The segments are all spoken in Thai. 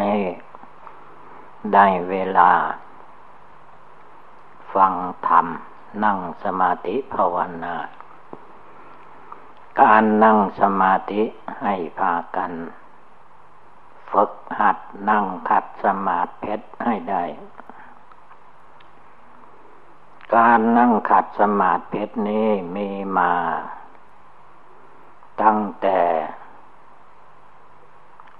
นี่ได้เวลา ฟังธรรม นั่งสมาธิภาวนา การนั่งสมาธิให้พากัน ฝึกหัดนั่งขัดสมาธิให้ได้ การนั่งขัดสมาธินี้มีมา ตั้งแต่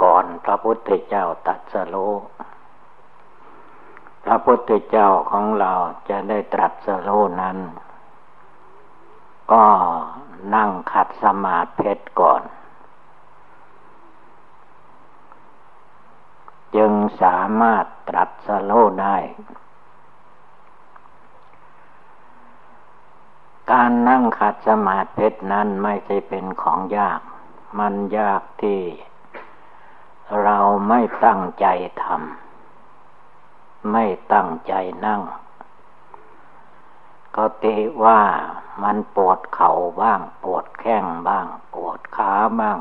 ก่อนพระพุทธเจ้าตัดสโลพระพุทธเจ้าของเราจะได้ตรัสโลนั้น ก็นั่งขัดสมาธิก่อน จึงสามารถตรัสโลได้ การนั่งขัดสมาธินั้นไม่ใช่เป็นของยาก มันยากที่ เราไม่ตั้งใจทำไม่ตั้งใจนั่ง ก็ติว่ามันปวดเข่าบ้าง ปวดแข้งบ้าง ปวดขาบ้าง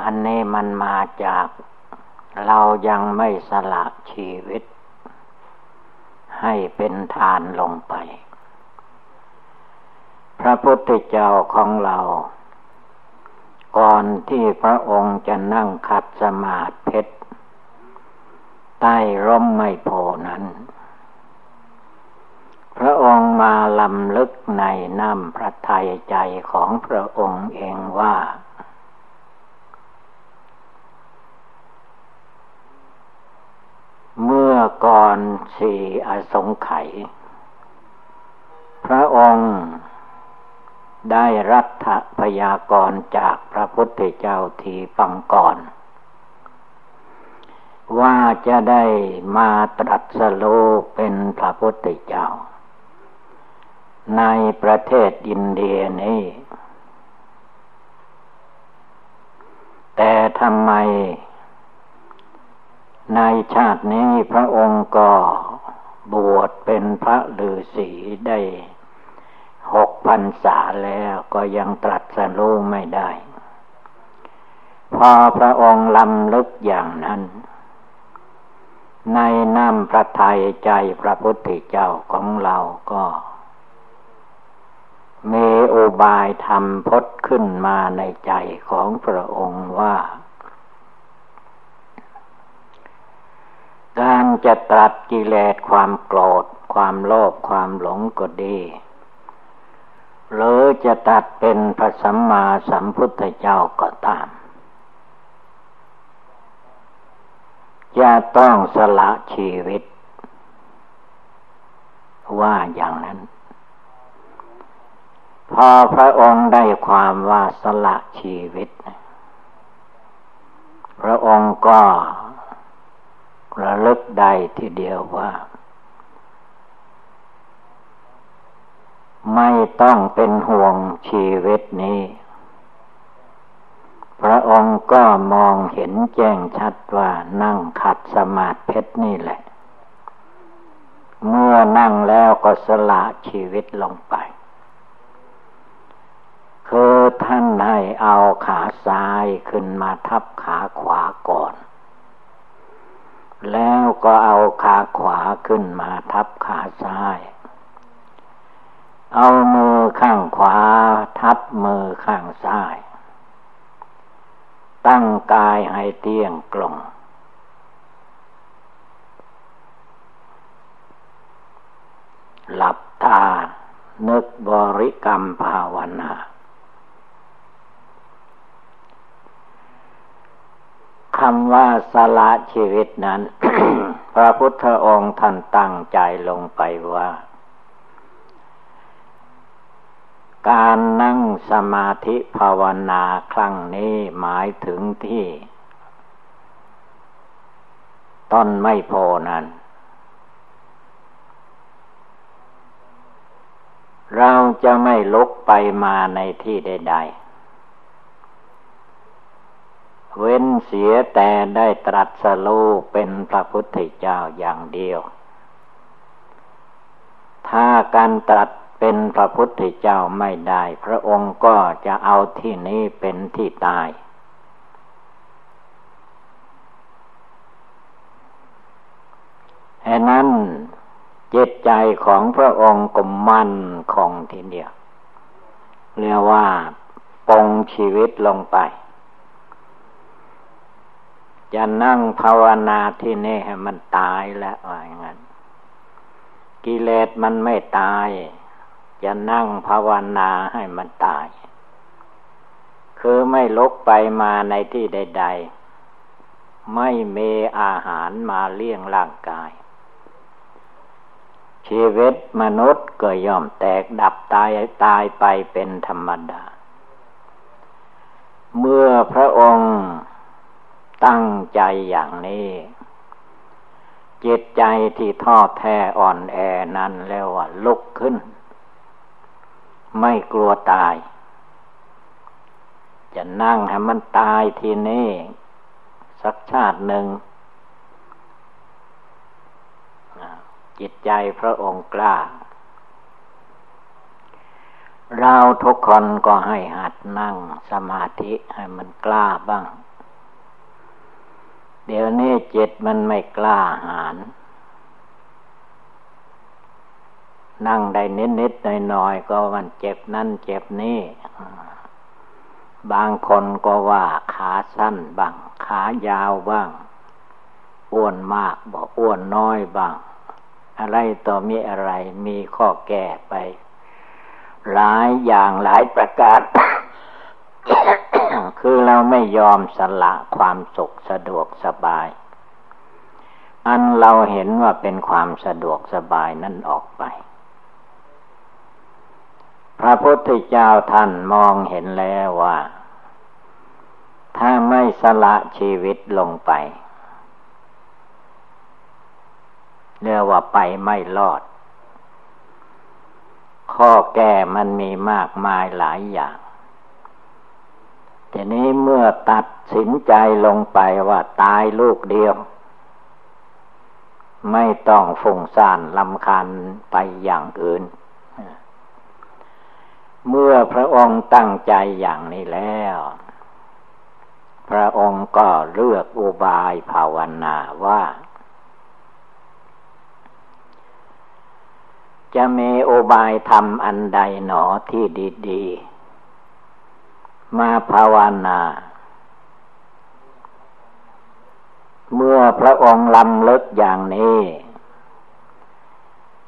อันนี้มันมาจากเรายังไม่สละชีวิต ให้เป็นทานลงไป พระพุทธเจ้าของเรา ก่อนที่พระองค์จะนั่งขัดสมาธิใต้ร่มไมโพนั้น พระองค์มาลำลึกในน้ำพระทัยใจของพระองค์เองว่า เมื่อก่อนสี่อสงไขยพระองค์ ได้รัฐพยากรจากพระพุทธเจ้าทีฟังก่อน ว่าจะได้มาตรัสโลเป็นพระพุทธเจ้า ในประเทศอินเดียนี้ แต่ทำไม ในชาตินี้พระองค์ก็บวชเป็นพระฤาษีได้ หกพันษาแล้วก็ยังตรัสรู้ไม่ได้ พอพระองค์ลำลึกอย่างนั้น ในน้ำพระทัยใจพระพุทธเจ้าของเราก็มีอุบายธรรมพดขึ้นมาในใจของพระองค์ว่า การจะตรัสกิเลสความโกรธ ความโลภความหลงก็ดี หรือจะตัดเป็นพระสัมมาสัมพุทธเจ้าก็ตาม จะต้องสละชีวิต ว่าอย่างนั้น พอพระองค์ได้ความว่าสละชีวิต พระองค์ก็ระลึกได้ทีเดียวว่า ไม่ต้องเป็นห่วงชีวิตนี้ พระองค์ก็มองเห็นแจ้งชัดว่านั่งขัดสมาธินี่แหละ เมื่อนั่งแล้วก็สละชีวิตลงไป คือท่านให้เอาขาซ้ายขึ้นมาทับขาขวาก่อน แล้วก็เอาขาขวาขึ้นมาทับขาซ้าย เอามือข้างขวา ทับมือข้างซ้าย ตั้งกายให้เตียงกลงหลับตา นึกบริกรรมภาวนา คำว่าสละชีวิตนั้น พระพุทธองค์ท่านตั้งใจลงไปว่า การนั่งสมาธิภาวนาครั้งนี้หมายถึงที่ ต้นไม่โพนั้น เราจะไม่ลุกไปมาในที่ใด ๆ เว้นเสียแต่ได้ตรัสรู้เป็นพระพุทธเจ้าอย่างเดียว ถ้าการตรัส เป็นพระพุทธเจ้าไม่ได้ พระองค์ก็จะเอาที่นี้เป็นที่ตาย แห่นั้นจิตใจของพระองค์ก็มั่นคงทีเดียวเรียกว่าปองชีวิตลงไป จะนั่งภาวนาที่นี่ให้มันตายแล้วอย่างนั้น กิเลสมันไม่ตาย จะนั่งภาวนาให้มันตาย คือไม่ลุกไปมาในที่ใด ๆ ไม่มีอาหารมาเลี้ยงร่างกาย ชีวิตมนุษย์ก็ย่อมแตกดับตายตายไปเป็นธรรมดา เมื่อพระองค์ตั้งใจอย่างนี้จิตใจที่ทอดแท้อ่อนแอนั้นแล้วว่าลุกขึ้น ไม่กลัวตาย จะนั่งให้มันตายทีนี้ สักชาติหนึ่ง จิตใจพระองค์กล้า เราทุกคนก็ให้หัดนั่งสมาธิให้มันกล้าบ้าง เดี๋ยวนี้จิตมันไม่กล้าหาญ นั่งได้นิดนิดหน่อยหน่อยก็มันเจ็บนั่นเจ็บนี่ บางคนก็ว่าขาสั้นบ้างขายาวบ้าง อ้วนมากบอกอ้วนน้อยบ้าง อะไรต่อมีอะไรมีข้อแก้ไป หลายอย่างหลายประการคือเราไม่ยอมสละความสุขสะดวกสบาย อันเราเห็นว่าเป็นความสะดวกสบายนั่นออกไป พระพุทธเจ้าท่านมองเห็นแล้วว่า ถ้าไม่สละชีวิตลงไปเรียกว่าไปไม่รอด ข้อแก้มันมีมากมายหลายอย่าง ทีนี้เมื่อตัดสินใจลงไปว่าตายลูกเดียว ไม่ต้องฟุ้งซ่านลำคันไปอย่างอื่น เมื่อพระองค์ตั้งใจอย่างนี้แล้ว พระองค์ก็เลือกอุบายภาวนาว่า จะมีอุบายทำอันใดหนอที่ดีๆ มาภาวนา เมื่อพระองค์ลำเลิกอย่างนี้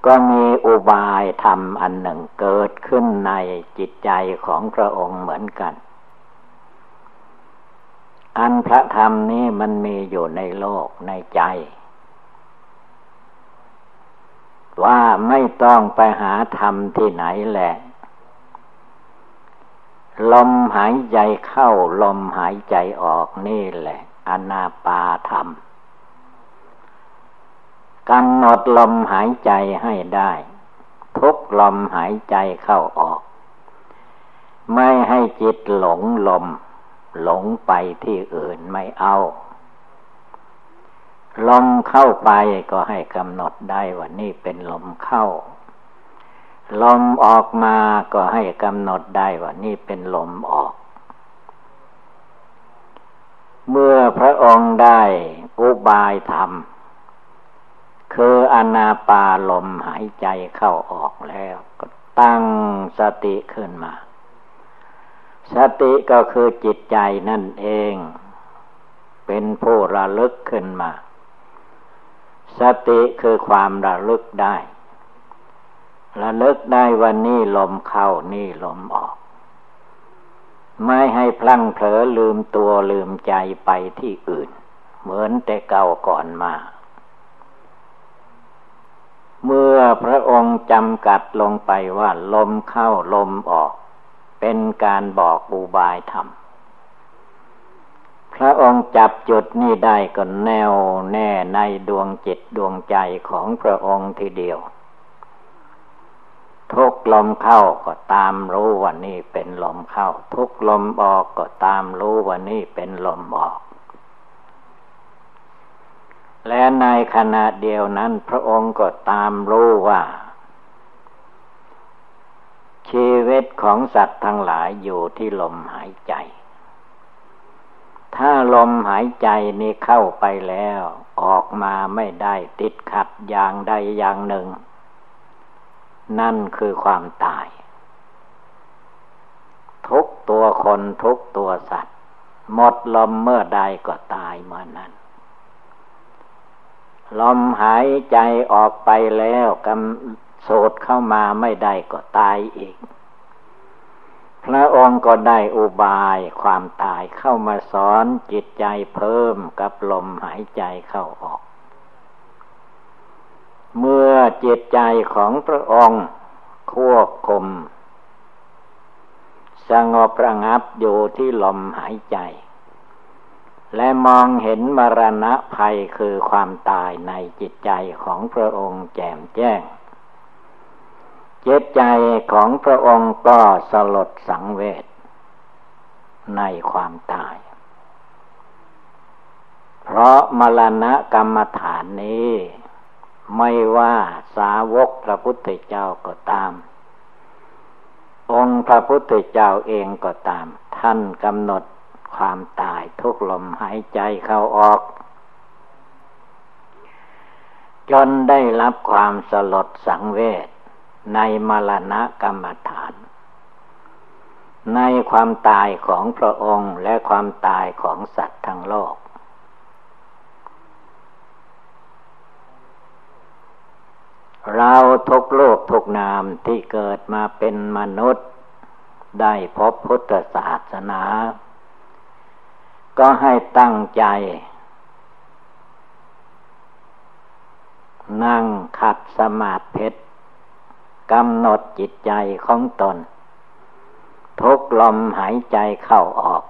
ก็มีอุบายธรรมอันหนึ่งเกิดขึ้นในจิตใจของพระองค์เหมือนกัน อันพระธรรมนี้มันมีอยู่ในโลกในใจ ว่าไม่ต้องไปหาธรรมที่ไหนแหละ ลมหายใจเข้าลมหายใจออกนี่แหละ อนาปาธรรม กำหนดลมหายใจให้ได้ ทุกลมหายใจเข้าออก ไม่ให้จิตหลงลม หลงไปที่อื่นไม่เอา ลมเข้าไปก็ให้กำหนดได้ว่านี่เป็นลมเข้า ลมออกมาก็ให้กำหนดได้ว่านี่เป็นลมออกเมื่อพระองค์ได้อุบายธรรม คืออนาปาลมหายใจเข้าออกแล้ว ก็ตั้งสติขึ้นมา สติก็คือจิตใจนั่นเอง เป็นผู้ระลึกขึ้นมา สติคือความระลึกได้ ระลึกได้ว่านี่ลมเข้านี่ลมออก ไม่ให้พลั้งเผลอลืมตัวลืมใจไปที่อื่น เหมือนแต่เก่าก่อนมา เมื่อพระองค์จำกัดลงไปว่า ลมเข้าลมออก เป็นการบอกอุบายธรรม พระองค์จับจุดนี้ได้ก็แน่วแน่ในดวงจิตดวงใจของพระองค์ทีเดียว ทุกลมเข้าก็ตามรู้ว่านี่เป็นลมเข้า ทุกลมออกก็ตามรู้ว่านี่เป็นลมออก และในขณะเดียวนั้น พระองค์ก็ตามรู้ว่า ชีวิตของสัตว์ทั้งหลายอยู่ที่ลมหายใจ ถ้าลมหายใจนี้เข้าไปแล้ว ออกมาไม่ได้ติดขัดอย่างใดอย่างหนึ่ง นั่นคือความตาย ทุกตัวคนทุกตัวสัตว์ หมดลมเมื่อใดก็ตายเมื่อนั้น ลมหายใจออกไปแล้วกำโสดเข้ามาไม่ได้ก็ตายอีก พระองค์ก็ได้อุบายความตายเข้ามาสอนจิตใจเพิ่มกับลมหายใจเข้าออก เมื่อจิตใจของพระองค์ควบคุม สงบระงับอยู่ที่ลมหายใจ และมองเห็นมรณะภัยคือความตายในจิตใจของพระองค์แจ่มแจ้งเจตใจของพระองค์ก็สลดสังเวชในความตาย เพราะมรณะกรรมฐานนี้ ไม่ว่าสาวกพระพุทธเจ้าก็ตาม องค์พระพุทธเจ้าเองก็ตาม ท่านกำหนด ความตายทุกลมหายใจเข้าออก จนได้รับความสลดสังเวชในมรณะกรรมฐาน ในความตายของพระองค์และความตายของสัตว์ทั้งโลก เราทุกโลกทุกนามที่เกิดมาเป็นมนุษย์ ได้พบพุทธศาสนา ก็ให้ตั้งใจ นั่งขัดสมาธิกำหนดจิตใจของตน ทุกลมหายใจเข้าออก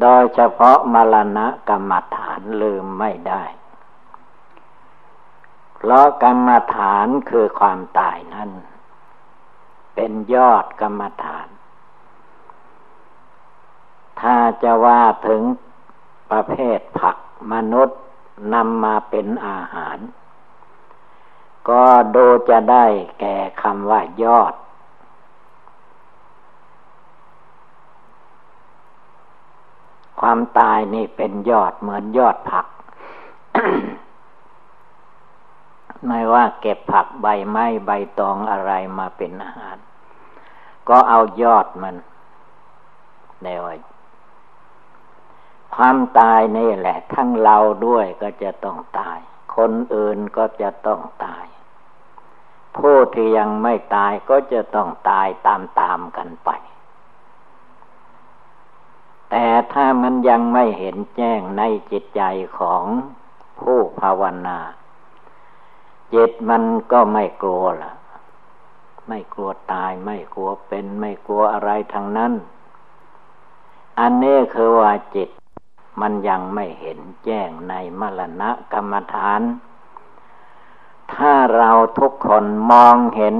โดยเฉพาะมรณะกรรมฐานลืมไม่ได้เพราะกรรมฐานคือความตายนั้น เป็นยอดกรรมฐาน ถ้าจะว่าถึงประเภทผักมนุษย์นำมาเป็นอาหาร ก็ดูจะได้แก่คำว่ายอด ความตายนี่เป็นยอดเหมือนยอดผัก ไม่ว่าเก็บผักใบไม้ใบตองอะไรมาเป็นอาหาร ก็เอายอดมันเนว ความตายนี่แหละ ทั้งเราด้วยก็จะต้องตาย คนอื่นก็จะต้องตาย ผู้ที่ยังไม่ตายก็จะต้องตายตามๆกันไป แต่ถ้ามันยังไม่เห็นแจ้งในจิตใจของผู้ภาวนา จิตมันก็ไม่กลัวละไม่กลัวตายไม่กลัวเป็น ไม่กลัวอะไรทั้งนั้น อันนี้คือว่าจิต มันยังไม่เห็นแจ้งในมรณะกรรมฐาน ถ้าเราทุกคนมองเห็น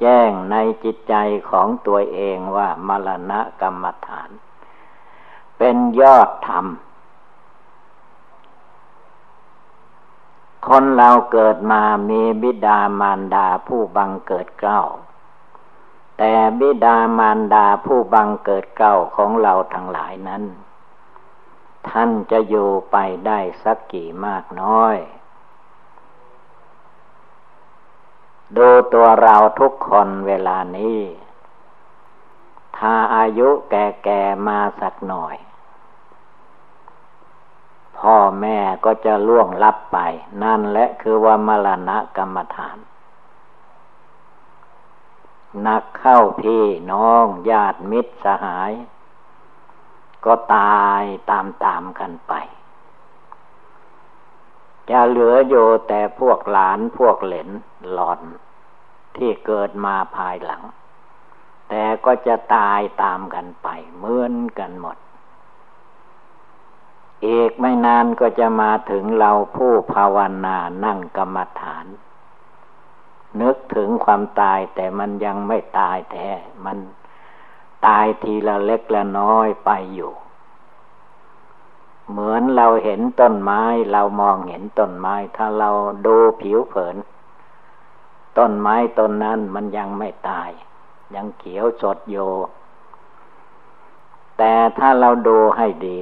แจ้งในจิตใจของตัวเองว่ามรณะกรรมฐาน เป็นยอดธรรม คนเราเกิดมามีบิดามารดาผู้บังเกิดเกล้าแต่บิดามารดาผู้บังเกิดเกล้าของเราทั้งหลายนั้น ท่านจะอยู่ไปได้สักกี่มากน้อย ดูตัวเราทุกคนเวลานี้ ถ้าอายุแก่ๆมาสักหน่อยพ่อแม่ก็จะล่วงลับไป นั่นแหละคือว่ามรณะกรรมฐานนักเข้าพี่น้องญาติมิตรสหาย ก็ตายตามๆกันไป จะเหลืออยู่แต่พวกหลานพวกเหลนหลอน ที่เกิดมาภายหลัง แต่ก็จะตายตามกันไปเหมือนกันหมด อีกไม่นานก็จะมาถึงเราผู้ภาวนานั่งกรรมฐาน นึกถึงความตายแต่มันยังไม่ตายแท้มัน ตายทีละเล็กละน้อยไปอยู่ เหมือนเราเห็นต้นไม้ เรามองเห็นต้นไม้ ถ้าเราดูผิวเผิน ต้นไม้ต้นนั้นมันยังไม่ตาย ยังเขียวสดโย แต่ถ้าเราดูให้ดี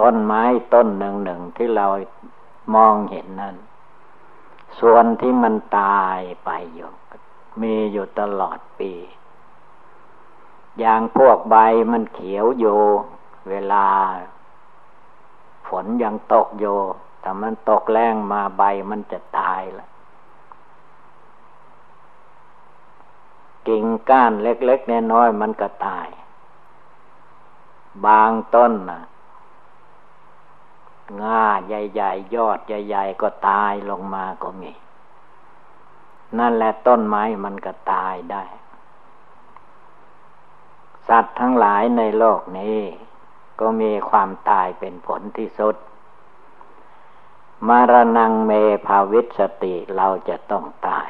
ต้นไม้ต้นหนึ่งหนึ่งที่เรามองเห็นนั้น ส่วนที่มันตายไปอยู่มีอยู่ตลอดปี อย่างพวกใบมันเขียวอยู่เวลา ฝนยังตกอยู่แต่มันตกแรงมาใบมันจะตายละกิ่งก้านเล็กๆน้อยๆมันก็ตาย บางต้นนะง่าใหญ่ๆ ยอดใหญ่ๆ ก็ตายลงมาก็มี นั่นแหละต้นไม้มันก็ตายได้ สัตว์ทั้งหลายในโลกนี้ ก็มีความตายเป็นผลที่สุด มารณังเมภาวิสติเราจะต้องตาย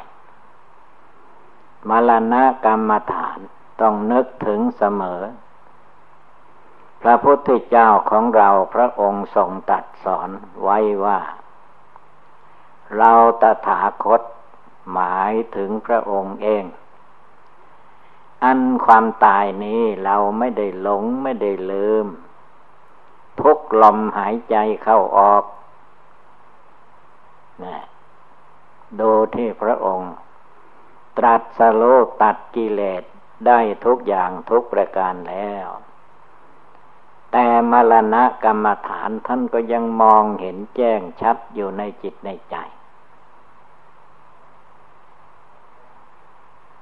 มรณะกรรมฐานต้องนึกถึงเสมอ พระพุทธเจ้าของเราพระองค์ทรงตัดสอนไว้ว่า เราตถาคตหมายถึงพระองค์เอง อันความตายนี้เราไม่ได้หลงไม่ได้ลืม ทุกลมหายใจเข้าออกนะดูที่พระองค์ ตรัสโลตัดกิเลสได้ทุกอย่างทุกประการแล้ว แต่มรณะกรรมฐานท่านก็ยังมองเห็นแจ้งชัดอยู่ในจิตในใจ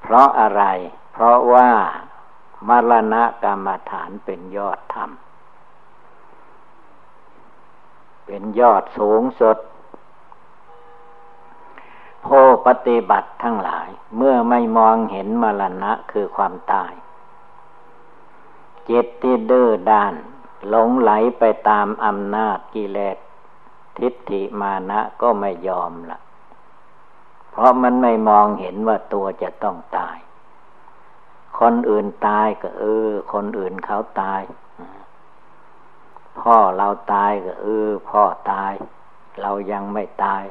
เพราะอะไร เพราะว่ามรณะกรรมฐานเป็นยอดธรรม เป็นยอดสูงสุดผู้ปฏิบัติทั้งหลาย เมื่อไม่มองเห็นมรณะคือความตาย จิตที่ดื้อด้าน หลงไหลไปตามอำนาจกิเลสทิฏฐิมานะก็ไม่ยอมละเพราะมันไม่มองเห็นว่าตัวจะต้องตาย คนอื่นตายก็เออ คนอื่นเขาตาย พ่อเราตายก็เออ พ่อตาย เรายังไม่ตาย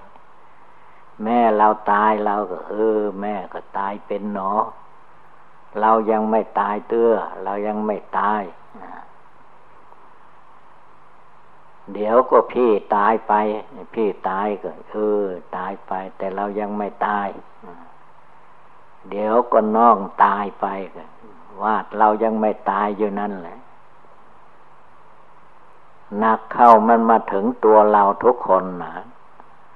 แม่เราตายเราก็เออ แม่ก็ตายเป็นหนอ เรายังไม่ตายเตื้อ เรายังไม่ตายเดี๋ยวก็พี่ตายไป พี่ตายก็เออ ตายไป แต่เรายังไม่ตาย เดี๋ยวก็น้องตายไปก็ว่าเรายังไม่ตายอยู่นั่นแหละนักเข้ามันมาถึงตัวเราทุกคนนะ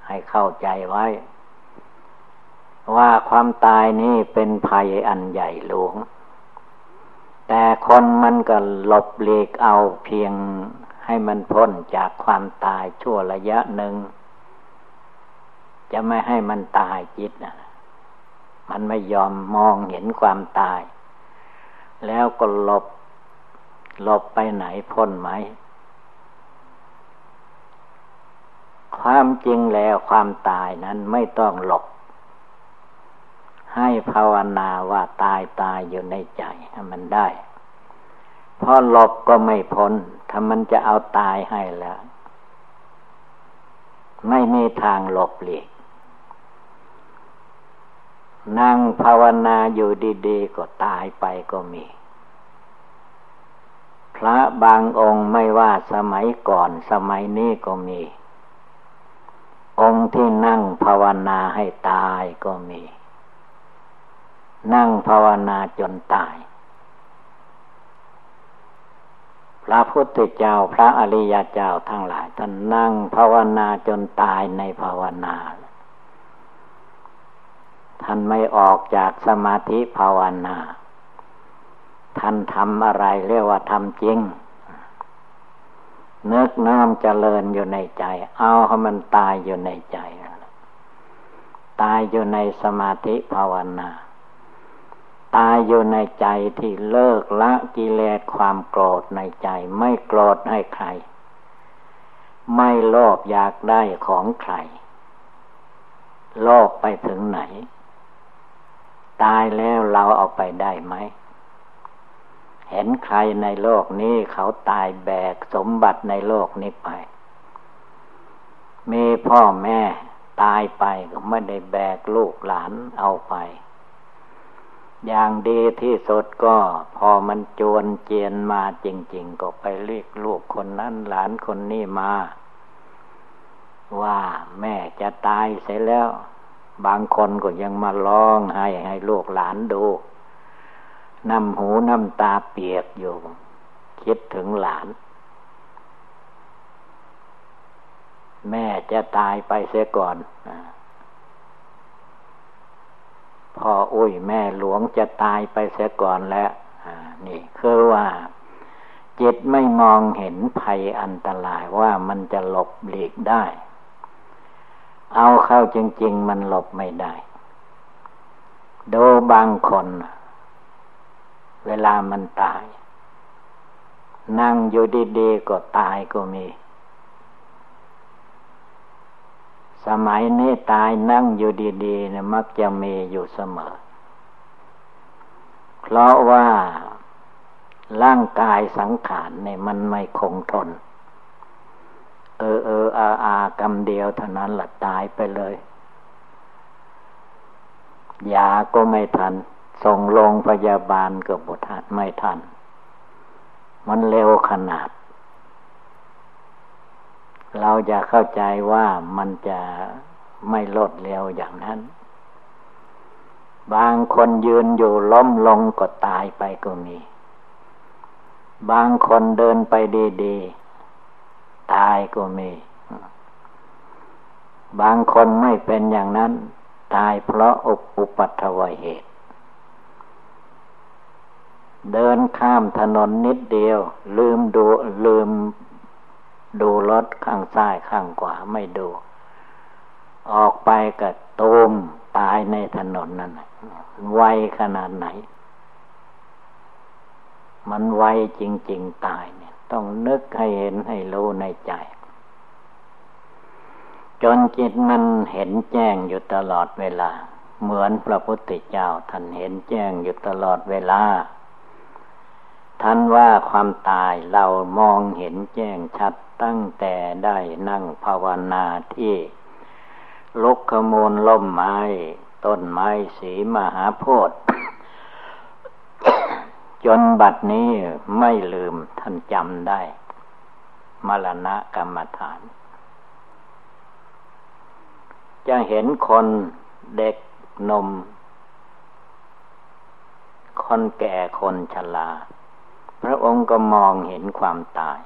ให้เข้าใจไว้ ว่าความตายนี้เป็นภัยอันใหญ่หลวง แต่คนมันก็หลบเลีกเอาเพียงให้มันพ้นจากความตายชั่วระยะหนึ่ง จะไม่ให้มันตายจิตนะ มันไม่ยอมมองเห็นความตาย แล้วก็หลบหลบไปไหนพ้นไหม ความจริงแล้วความตายนั้นไม่ต้องหลบ ให้ภาวนาว่าตายตายอยู่ในใจให้มันได้เพราะหลบก็ไม่พ้น ถ้ามันจะเอาตายให้แล้ว ไม่มีทางหลบหลีก นั่งภาวนาอยู่ดีๆ ก็ตายไปก็มี พระบางองค์ไม่ว่าสมัยก่อนสมัยนี้ก็มี องค์ที่นั่งภาวนาให้ตายก็มี นั่งภาวนาจนตาย พระพุทธเจ้าพระอริยเจ้าทั้งหลายท่านนั่งภาวนาจนตายในภาวนา ท่านไม่ออกจากสมาธิภาวนา ท่านทำอะไรเรียกว่าทำจริง นึกน้อมเจริญอยู่ในใจ เอาให้มันตายอยู่ในใจ ตายอยู่ในสมาธิภาวนา ตายอยู่ในใจที่เลิกละกิเลสความโกรธในใจ ไม่โกรธให้ใคร ไม่โลภอยากได้ของใครโลภไปถึงไหน ตายแล้วเราเอาไปได้ไหม เห็นใครในโลกนี้เขาตายแบกสมบัติในโลกนี้ไป มีพ่อแม่ตายไปก็ไม่ได้แบกลูกหลานเอาไป อย่างดีที่สุดก็พอมันจวนเจียนมาจริง ๆ ก็ไปเรียกลูกคนนั้นหลานคนนี้มา ว่าแม่จะตายเสียแล้ว บางคนก็ยังมาร้องให้ให้ลูกหลานดูน้ำหูน้ำตาเปียกอยู่ คิดถึงหลาน แม่จะตายไปเสียก่อนพ่ออุ้ยแม่หลวงจะตายไปเสียก่อนแล้วนี่คือว่าจิตไม่มองเห็นภัยอันตรายว่ามันจะหลบหลีกได้ เอาเข้าจริง ๆ มันหลบไม่ได้ ดูบางคน เวลามันตาย นั่งอยู่ดีๆก็ตายก็มี สมัยนี้ตายนั่งอยู่ดีๆเนี่ยมักจะมีอยู่เสมอ เพราะว่าร่างกายสังขารเนี่ยมันไม่คงทน ออเออออากรรมเดียวเท่านั้นหละตายไปเลยยาก็ไม่ทัน ส่งโรงพยาบาลก็บทันไม่ทัน มันเร็วขนาด เราจะเข้าใจว่ามันจะไม่ลดเร็วอย่างนั้น บางคนยืนอยู่ล้มลงก็ตายไปก็มี บางคนเดินไปดีๆ ตายก็มี บางคนไม่เป็นอย่างนั้น ตายเพราะอุปัตวเหตุ เดินข้ามถนนนิดเดียว ลืมดูลืมดูรถข้างซ้ายข้างขวาไม่ดู ออกไปก็ตูมตายในถนนนั่นไวขนาดไหน มันไวจริง ๆ ตาย ต้องนึกให้เห็นให้รู้ในใจ จนจิตมันเห็นแจ้งอยู่ตลอดเวลา เหมือนพระพุทธเจ้าท่านเห็นแจ้งอยู่ตลอดเวลา ท่านว่าความตายเรามองเห็นแจ้งชัดตั้งแต่ได้นั่งภาวนาที่ลุกขมูลล่มไม้ ต้นไม้สีมหาโพธิ์ จนบัดนี้ไม่ลืมท่านจำได้ มรณะกรรมฐาน จะเห็นคนเด็กนม คนแก่คนชราพระองค์ก็มองเห็นความตาย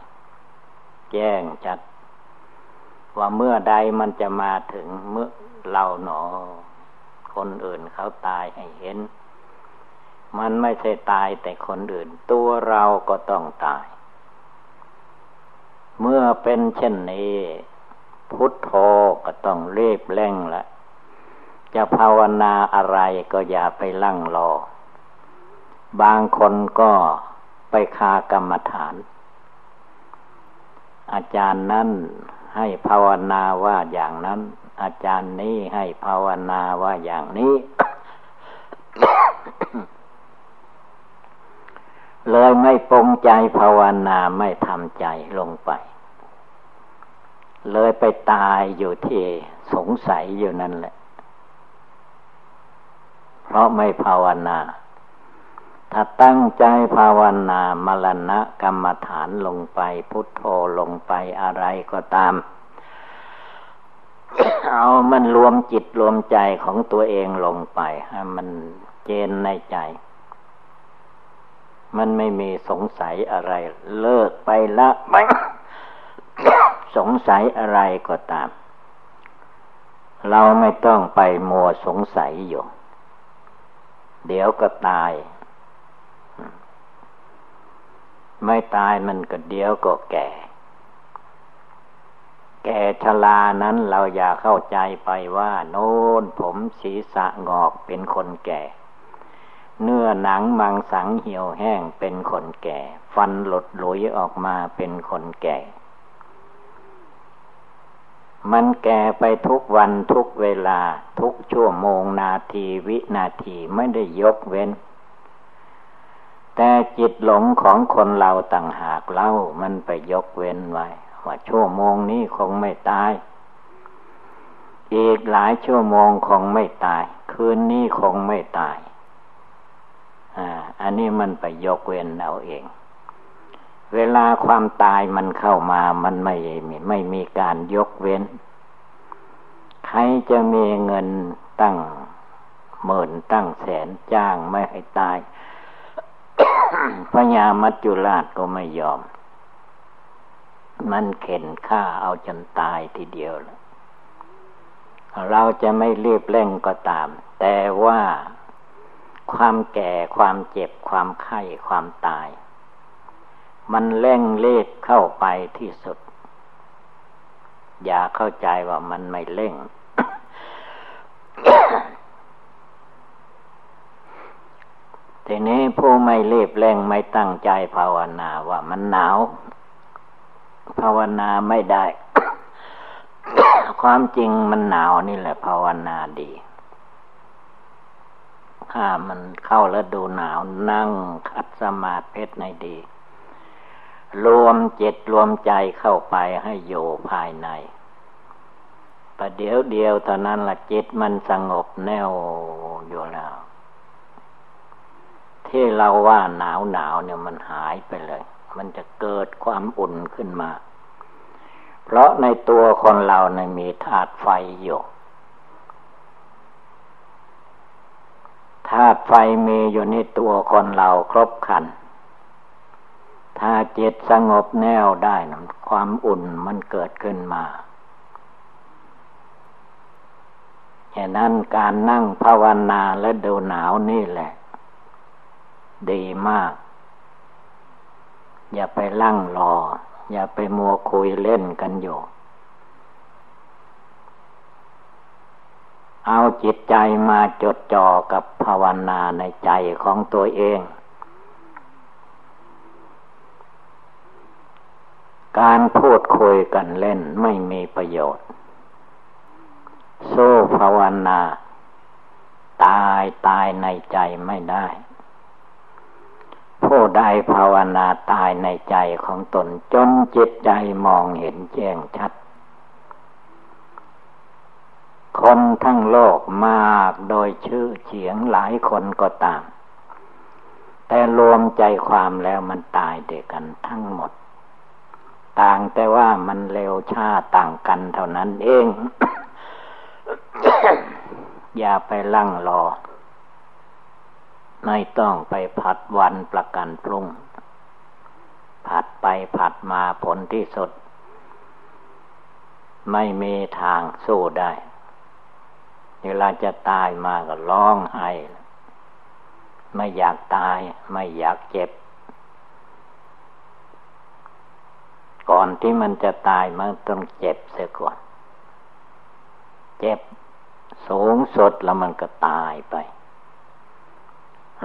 แจ้งจัด ว่าเมื่อใดมันจะมาถึงเมื่อเราหนอ คนอื่นเขาตายให้เห็น มันไม่ใช่ตายแต่คนอื่น ตัวเราก็ต้องตาย เมื่อเป็นเช่นนี้ พุทโธก็ต้องเรีบเร่งละ จะภาวนาอะไรก็อย่าไปลั่งรอบางคนก็ไปคากรรมฐาน อาจารย์นั้นให้ภาวนาว่าอย่างนั้น อาจารย์นี้ให้ภาวนาว่าอย่างนี้ เลยไม่ปรงใจภาวนาไม่ทำใจลงไป เลยไปตายอยู่ที่สงสัยอยู่นั่นแหละ เพราะไม่ภาวนา ถ้าตั้งใจภาวนา มรณะกรรมฐานลงไปพุทโธลงไปอะไรก็ตาม เอามันรวมจิตรวมใจของตัวเองลงไปให้มันเจนในใจ มันไม่มีสงสัยอะไร เลิกไปละไม่สงสัยอะไรก็ตาม เราไม่ต้องไปมัวสงสัยอยู่ เดี๋ยวก็ตาย ไม่ตายมันก็เดี๋ยวก็แก่ แก่ชรานั้นเราอย่าเข้าใจไปว่า โน้นผมศีรษะงอกเป็นคนแก่ เนื้อหนังมังสังเหี่ยวแห้งเป็นคนแก่ ฟันหลุดหลุยออกมาเป็นคนแก่ มันแก่ไปทุกวันทุกเวลาทุกชั่วโมงนาทีวินาทีไม่ได้ยกเว้น แต่จิตหลงของคนเราต่างหากเล่ามันไปยกเว้นไว้ ว่าชั่วโมงนี้คงไม่ตายอีกหลายชั่วโมงคงไม่ตาย คืนนี้คงไม่ตาย อันนี้มันไปยกเว้นเอาเอง เวลาความตายมันเข้ามามันไม่ไม่มีการยกเว้น ใครจะมีเงินตั้งหมื่นตั้งแสนจ้างไม่ให้ตายพญามัจจุราชก็ไม่ยอม มันเข็นฆ่าเอาจนตายทีเดียวล้วเราจะไม่รีบเร่งก็ตาม แต่ว่า ความแก่ความเจ็บความไข้ความตาย มันเร่งเรีบเข้าไปที่สุด อย่าเข้าใจว่ามันไม่เร่ง ทีนี้ผู้ไม่รีบเร่งไม่ตั้งใจภาวนาว่ามันหนาว ภาวนาไม่ได้ ความจริงมันหนาวนี่แหละภาวนาดี ถ้ามันเข้าแล้วดูหนาวนั่งคัดสมาธิในดี รวมจิตรวมใจเข้าไปให้อยู่ภายในประเดี๋ยวเดียวเท่านั้นละจิตมันสงบแน่วอยู่แล้ว ที่เราว่าหนาวหนาวเนี่ยมันหายไปเลย มันจะเกิดความอุ่นขึ้นมา เพราะในตัวคนเราเนี่ยมีธาตุไฟอยู่ ธาตุไฟมีอยู่ในตัวคนเราครบคัน ถ้าจิตสงบแน่วได้นะความอุ่นมันเกิดขึ้นมาฉะนั้นการนั่งภาวนาและดูหนาวนี่แหละ ดีมาก อย่าไปลั่งรอ อย่าไปมัวคุยเล่นกันอยู่ เอาจิตใจมาจดจ่อกับภาวนาในใจของตัวเอง การพูดคุยกันเล่นไม่มีประโยชน์ โซ่ภาวนา ตายตายในใจไม่ได้ ผู้ใดภาวนาตายในใจของตนจนจิตใจมองเห็นแจ้งชัด คนทั้งโลกมากโดยชื่อเฉียงหลายคนก็ตาม แต่รวมใจความแล้วมันตายเดียกันทั้งหมด ต่างแต่ว่ามันเร็วช้าต่างกันเท่านั้นเอง อย่าไปลั่งรอ ไม่ต้องไปผัดวันประกันพรุ่ง ผัดไปผัดมาผลที่สุด ไม่มีทางสู้ได้ เวลาจะตายมาก็ร้องไห้ ไม่อยากตาย ไม่อยากเจ็บ ก่อนที่มันจะตายมันต้องเจ็บเสียก่อน เจ็บสูงสุดแล้วมันก็ตายไป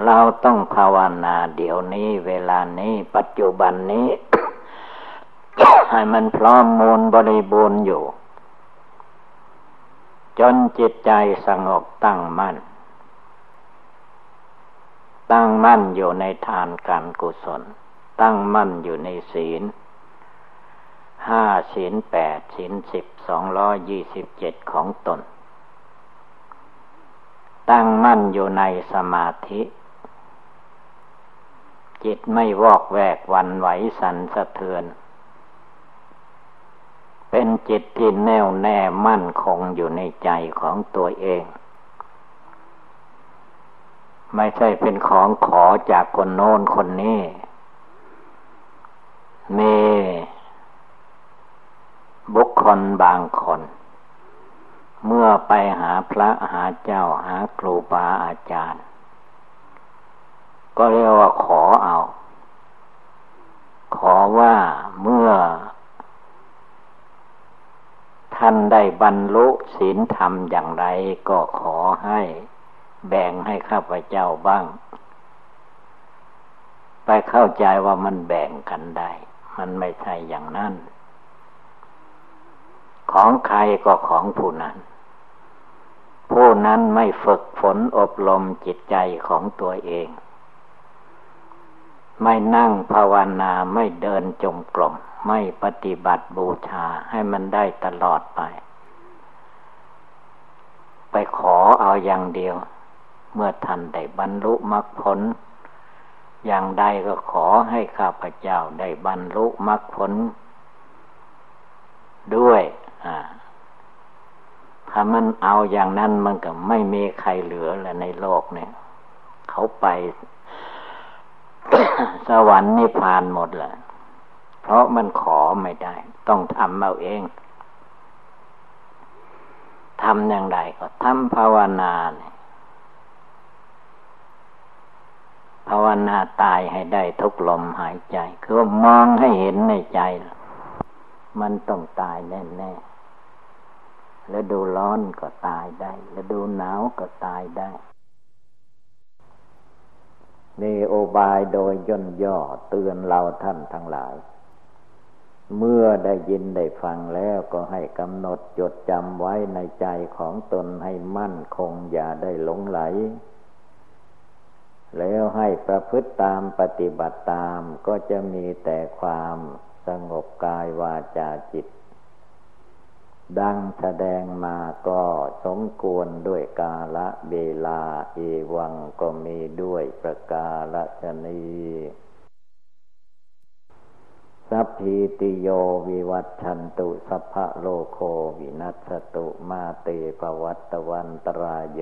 เราต้องภาวนาเดี๋ยวนี้ เวลานี้ปัจจุบันนี้ ให้มันพร้อมมูลบริบูรณ์อยู่ จนจิตใจสงบตั้งมั่น ตั้งมั่นอยู่ในทานการกุศล ตั้งมั่นอยู่ในศีลห้าศีลแปดศีลสิบสองร้อยยี่สิบเจ็ดของตน ตั้งมั่นอยู่ในสมาธิ จิตไม่วอกแวกวันไหวสันสะเทือน เป็นจิตที่แน่วแน่มั่นคงอยู่ในใจของตัวเอง ไม่ใช่เป็นของขอจากคนโน้นคนนี้มีบุคคลบางคน เมื่อไปหาพระหาเจ้าหาครูบาอาจารย์ ก็เรียกว่าขอเอา ขอว่าเมื่อ ท่านได้บรรลุศีลธรรมอย่างไรก็ขอให้แบ่งให้ข้าพเจ้าบ้าง ไปเข้าใจว่ามันแบ่งกันได้ มันไม่ใช่อย่างนั้น ของใครก็ของผู้นั้น ผู้นั้นไม่ฝึกฝนอบรมจิตใจของตัวเอง ไม่นั่งภาวนาไม่เดินจงกรมไม่ปฏิบัติบูชาให้มันได้ตลอดไป ไปขอเอาอย่างเดียว เมื่อท่านได้บรรลุมรรคผล อย่างใดก็ขอให้ข้าพเจ้าได้บรรลุมรรคผล ด้วยถ้ามันเอาอย่างนั้นมันก็ไม่มีใครเหลือแล้วในโลกเนี่ย เขาไป สวรรค์นิพพานหมดแหละเพราะมันขอไม่ได้ ต้องทำเอาเองทำอย่างไรก็ทำภาวนาเนี่ยภาวนาตายให้ได้ทุกลมหายใจ คือมองให้เห็นในใจ มันต้องตายแน่ๆแล้วดูร้อนก็ตายได้ แล้วดูหนาวก็ตายได้ นี่โอบายโดยย่นย่อเตือนเราท่านทั้งหลาย เมื่อได้ยินได้ฟังแล้วก็ให้กำหนดจดจำไว้ในใจของตนให้มั่นคงอย่าได้หลงไหล แล้วให้ประพฤติตามปฏิบัติตามก็จะมีแต่ความสงบกายวาจาจิต ดังแสดงมาก็สมควรด้วยกาละเวลา เอวังก็มีด้วยประกาศชนีสัพพิติโยวิวัตชันตุสัพพะโลโควินัสตุมาเตภวัตวันตรายโย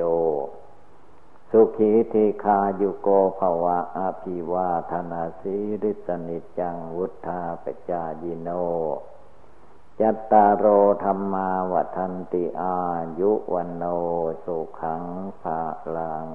สุขีธิคายุโกภวะอภิวาธนาสีริสนิจังวุธาปจายิโน จัตตารโอธรรมาวัฒนติอายุวันโนสุขังภาลัง